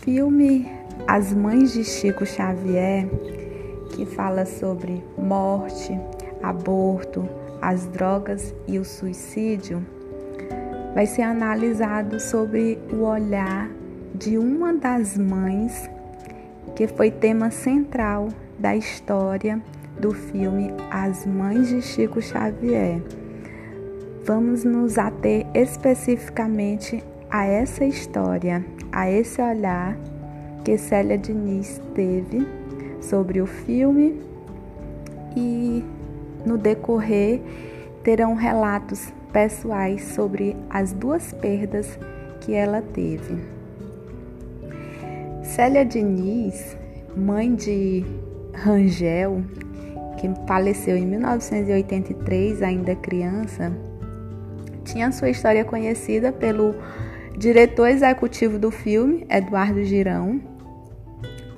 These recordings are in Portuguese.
Filme As Mães de Chico Xavier, que fala sobre morte, aborto, as drogas e o suicídio, vai ser analisado sobre o olhar de uma das mães que foi tema central da história do filme As Mães de Chico Xavier. Vamos nos ater especificamente a essa história, a esse olhar que Célia Diniz teve sobre o filme e no decorrer terão relatos pessoais sobre as duas perdas que ela teve. Célia Diniz, mãe de Rangel, que faleceu em 1983, ainda criança, tinha sua história conhecida pelo diretor executivo do filme, Eduardo Girão.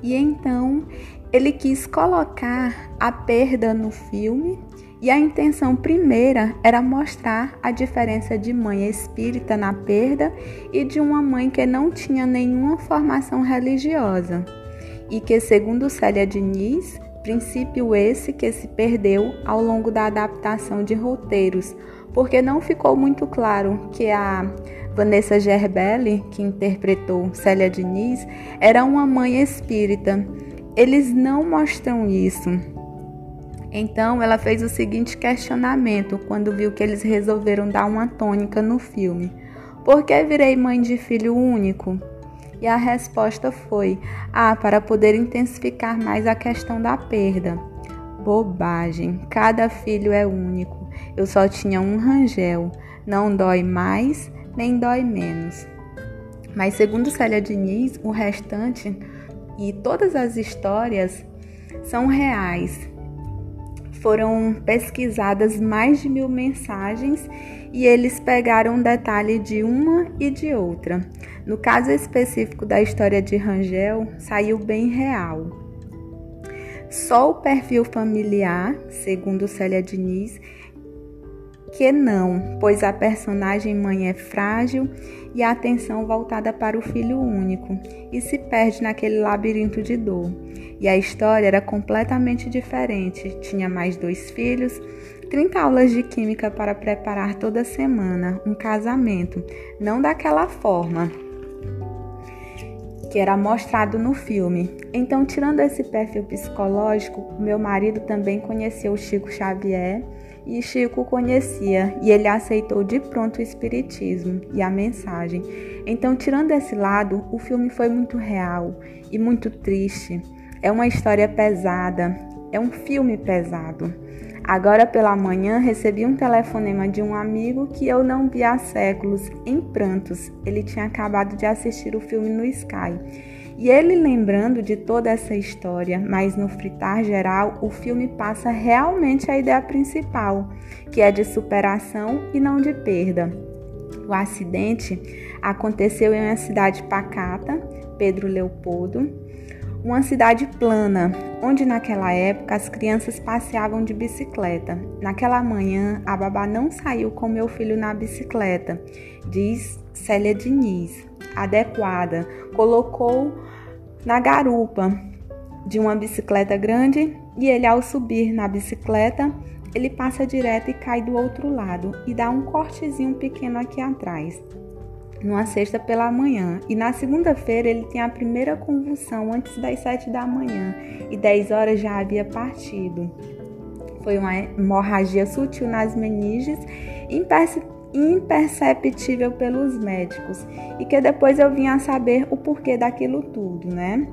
E então ele quis colocar a perda no filme e a intenção primeira era mostrar a diferença de mãe espírita na perda e de uma mãe que não tinha nenhuma formação religiosa. E que, segundo Célia Diniz, princípio esse que se perdeu ao longo da adaptação de roteiros, porque não ficou muito claro que a Vanessa Gerbelli, que interpretou Célia Diniz, era uma mãe espírita. Eles não mostram isso. Então, ela fez o seguinte questionamento quando viu que eles resolveram dar uma tônica no filme: Por que virei mãe de filho único? E a resposta foi: Ah, para poder intensificar mais a questão da perda. Bobagem, cada filho é único. Eu só tinha um rangel. Não dói mais nem dói menos. Mas, segundo Célia Diniz, o restante e todas as histórias são reais foram pesquisadas mais de mil mensagens e eles pegaram detalhe de uma e de outra. No caso específico da história de Rangel, saiu bem real. Só o perfil familiar, segundo Célia Diniz, que não, pois a personagem mãe é frágil e a atenção voltada para o filho único e se perde naquele labirinto de dor. E a história era completamente diferente. Tinha mais dois filhos, 30 aulas de química para preparar toda semana, um casamento, não daquela forma que era mostrado no filme. Então, tirando esse perfil psicológico, meu marido também conheceu o Chico Xavier e Chico conhecia e ele aceitou de pronto o espiritismo e a mensagem. Então, tirando esse lado, o filme foi muito real e muito triste. É uma história pesada, é um filme pesado. Agora pela manhã recebi um telefonema de um amigo que eu não vi há séculos, em prantos. Ele tinha acabado de assistir o filme no Sky e ele lembrando de toda essa história, mas no fritar geral, o filme passa realmente a ideia principal, que é de superação e não de perda. O acidente aconteceu em uma cidade pacata, Pedro Leopoldo, uma cidade plana, onde naquela época as crianças passeavam de bicicleta. Naquela manhã, a babá não saiu com meu filho na bicicleta, diz Célia Diniz, adequada, colocou na garupa de uma bicicleta grande e ele, ao subir na bicicleta, ele passa direto e cai do outro lado e dá um cortezinho pequeno aqui atrás. Numa sexta pela manhã e na segunda-feira ele tem a primeira convulsão antes das sete da manhã e dez horas já havia partido. Foi uma hemorragia sutil nas meninges, imperceptível pelos médicos e que depois eu vim a saber o porquê daquilo tudo, né?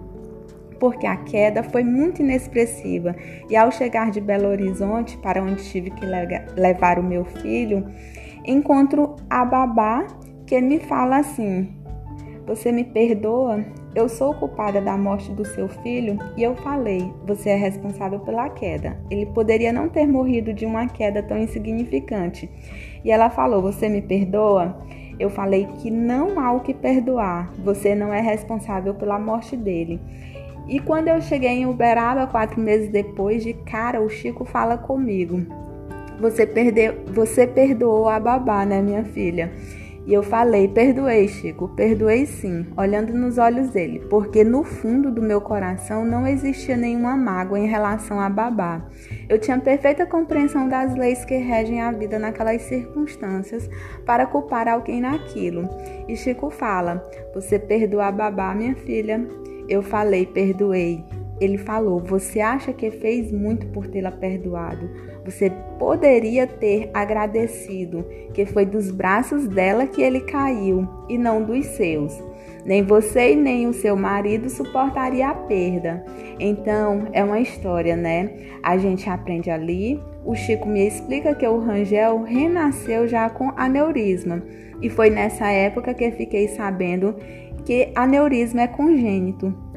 Porque a queda foi muito inexpressiva e ao chegar de Belo Horizonte, para onde tive que levar o meu filho, encontro a babá que me fala assim: Você me perdoa? Eu sou culpada da morte do seu filho e eu falei: Você é responsável pela queda. Ele poderia não ter morrido de uma queda tão insignificante. E ela falou: Você me perdoa? Eu falei que não há o que perdoar. Você não é responsável pela morte dele. E quando eu cheguei em Uberaba, quatro meses depois, de cara, o Chico fala comigo: Você, perdeu, você perdoou a babá, né, minha filha? E eu falei: Perdoei, Chico, perdoei sim, olhando nos olhos dele, porque no fundo do meu coração não existia nenhuma mágoa em relação a babá. Eu tinha perfeita compreensão das leis que regem a vida naquelas circunstâncias para culpar alguém naquilo. E Chico fala: Você perdoa babá, minha filha? Eu falei: Perdoei. Ele falou: Você acha que fez muito por tê-la perdoado? Você poderia ter agradecido que foi dos braços dela que ele caiu e não dos seus. Nem você e nem o seu marido suportaria a perda. Então, é uma história, né? A gente aprende ali. O Chico me explica que o Rangel renasceu já com aneurisma. E foi nessa época que fiquei sabendo que aneurisma é congênito.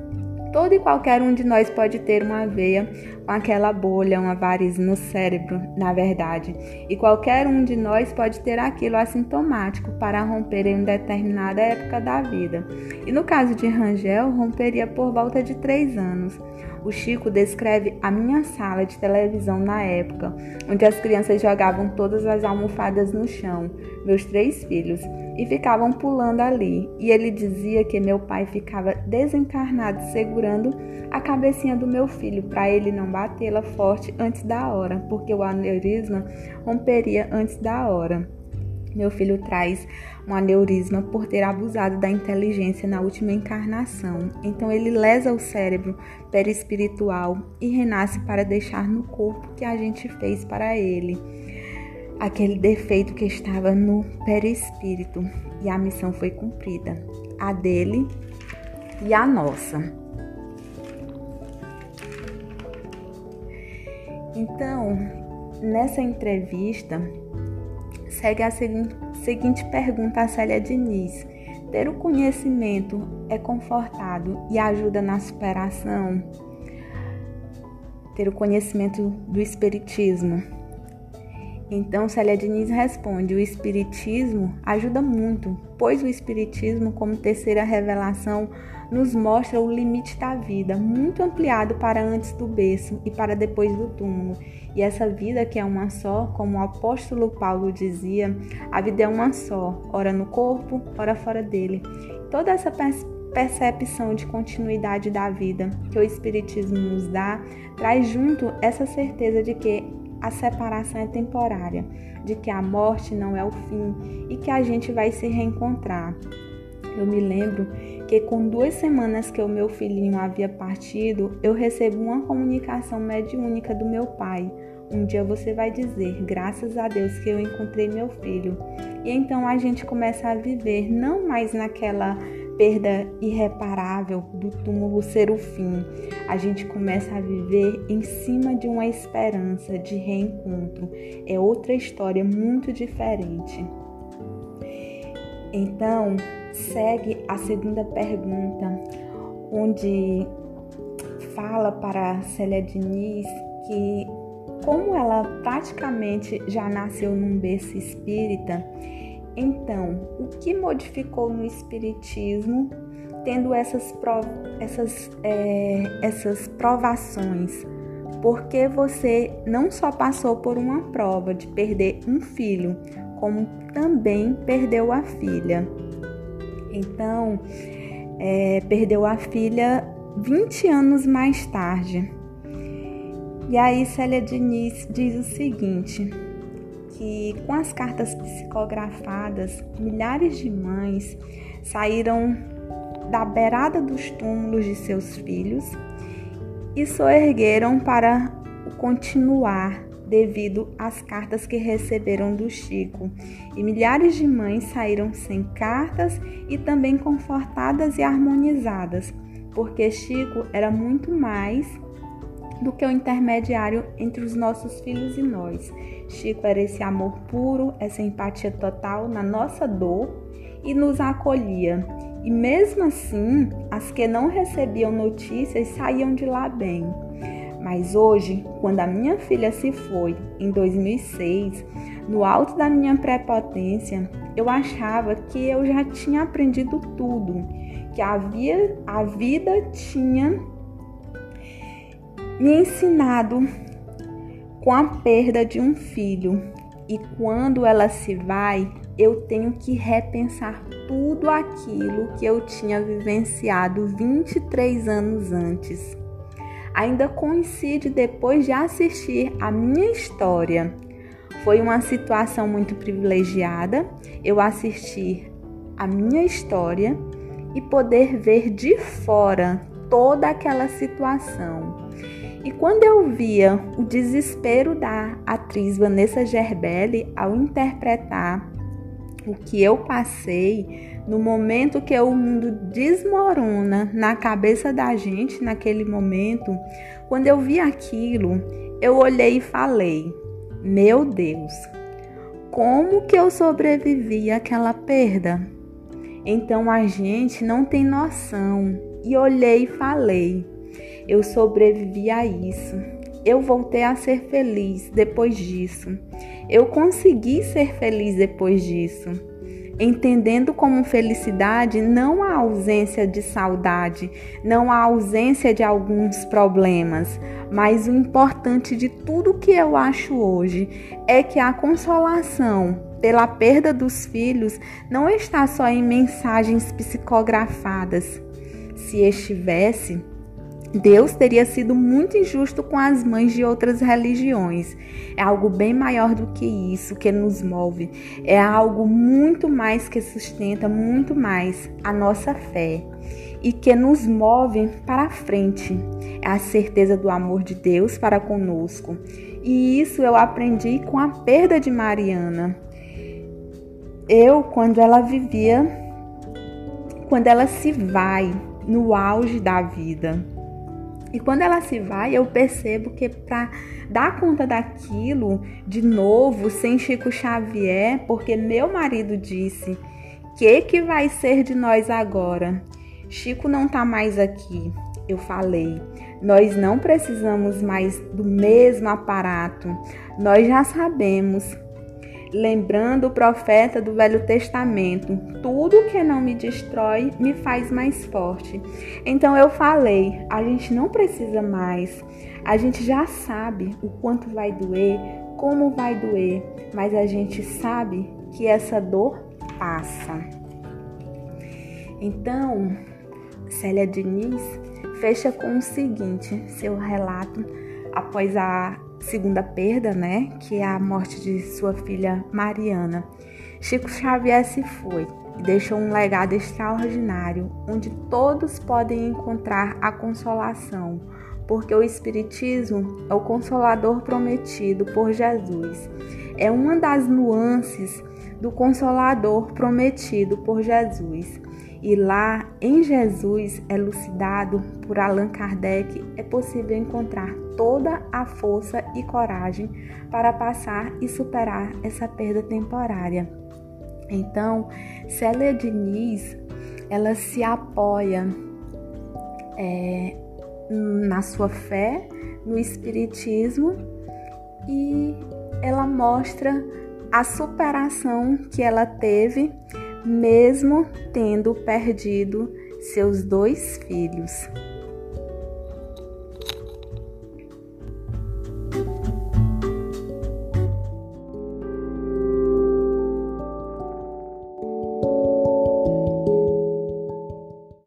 Todo e qualquer um de nós pode ter uma veia com aquela bolha, uma variz no cérebro, na verdade. E qualquer um de nós pode ter aquilo assintomático para romper em determinada época da vida. E no caso de Rangel, romperia por volta de três anos. O Chico descreve a minha sala de televisão na época, onde as crianças jogavam todas as almofadas no chão, meus três filhos, e ficavam pulando ali. E ele dizia que meu pai ficava desencarnado segurando a cabecinha do meu filho para ele não batê-la forte antes da hora, porque o aneurisma romperia antes da hora. Meu filho traz um aneurisma por ter abusado da inteligência na última encarnação. Então ele lesa o cérebro perispiritual e renasce para deixar no corpo que a gente fez para ele. Aquele defeito que estava no perispírito e a missão foi cumprida, a dele e a nossa. Então, nessa entrevista, segue a seguinte pergunta a Célia Diniz: Ter o conhecimento é confortado e ajuda na superação? Ter o conhecimento do Espiritismo. Então, Célia Diniz responde: o Espiritismo ajuda muito, pois o Espiritismo, como terceira revelação, nos mostra o limite da vida, muito ampliado para antes do berço e para depois do túmulo. E essa vida que é uma só, como o apóstolo Paulo dizia, a vida é uma só, ora no corpo, ora fora dele. Toda essa percepção de continuidade da vida que o Espiritismo nos dá traz junto essa certeza de que a separação é temporária, de que a morte não é o fim e que a gente vai se reencontrar. Eu me lembro que com duas semanas que o meu filhinho havia partido, eu recebo uma comunicação mediúnica do meu pai. Um dia você vai dizer, graças a Deus que eu encontrei meu filho. E então a gente começa a viver não mais naquela perda irreparável do túmulo ser o fim. A gente começa a viver em cima de uma esperança de reencontro. É outra história muito diferente. Então, segue a segunda pergunta, onde fala para Célia Diniz que, como ela praticamente já nasceu num berço espírita, então o que modificou no espiritismo, tendo essas, prov essas, é, essas provações? Porque você não só passou por uma prova de perder um filho, como também perdeu a filha. Então, é, perdeu a filha 20 anos mais tarde. E aí Célia Diniz diz o seguinte, que com as cartas psicografadas, milhares de mães saíram da beirada dos túmulos de seus filhos e soergueram para continuar devido às cartas que receberam do Chico. E milhares de mães saíram sem cartas e também confortadas e harmonizadas, porque Chico era muito mais do que o intermediário entre os nossos filhos e nós. Chico era esse amor puro, essa empatia total na nossa dor e nos acolhia. E mesmo assim, as que não recebiam notícias saíam de lá bem. Mas hoje, quando a minha filha se foi, em 2006, no alto da minha prepotência, eu achava que eu já tinha aprendido tudo, que havia, a vida tinha me ensinado com a perda de um filho. E quando ela se vai, eu tenho que repensar tudo aquilo que eu tinha vivenciado 23 anos antes. Ainda coincide depois de assistir a minha história. Foi uma situação muito privilegiada eu assistir a minha história e poder ver de fora toda aquela situação. E quando eu via o desespero da atriz Vanessa Gerbelli ao interpretar o que eu passei no momento que o mundo desmorona na cabeça da gente naquele momento, quando eu vi aquilo, eu olhei e falei: "Meu Deus, como que eu sobrevivi àquela perda?" Então a gente não tem noção. E olhei e falei: "Eu sobrevivi a isso. Eu voltei a ser feliz depois disso." Eu consegui ser feliz depois disso, entendendo como felicidade não a ausência de saudade, não a ausência de alguns problemas, mas o importante de tudo que eu acho hoje é que a consolação pela perda dos filhos não está só em mensagens psicografadas. Se estivesse, Deus teria sido muito injusto com as mães de outras religiões. É algo bem maior do que isso que nos move. É algo muito mais que sustenta muito mais a nossa fé e que nos move para a frente. É a certeza do amor de Deus para conosco. E isso eu aprendi com a perda de Mariana. Eu, quando ela vivia, quando ela se vai no auge da vida, e quando ela se vai, eu percebo que para dar conta daquilo de novo, sem Chico Xavier, porque meu marido disse: "Que que vai ser de nós agora? Chico não tá mais aqui". Eu falei: "Nós não precisamos mais do mesmo aparato. Nós já sabemos lembrando o profeta do Velho Testamento: tudo que não me destrói me faz mais forte. Então eu falei: a gente não precisa mais, a gente já sabe o quanto vai doer, como vai doer, mas a gente sabe que essa dor passa. Então, Célia Diniz fecha com o seguinte: seu relato após a segunda perda, né, que é a morte de sua filha Mariana. Chico Xavier se foi e deixou um legado extraordinário, onde todos podem encontrar a consolação, porque o Espiritismo é o consolador prometido por Jesus. É uma das nuances do consolador prometido por Jesus. E lá, em Jesus, elucidado por Allan Kardec, é possível encontrar toda a força e coragem para passar e superar essa perda temporária. Então, Célia Diniz, ela se apoia é, na sua fé, no Espiritismo e ela mostra a superação que ela teve mesmo tendo perdido seus dois filhos.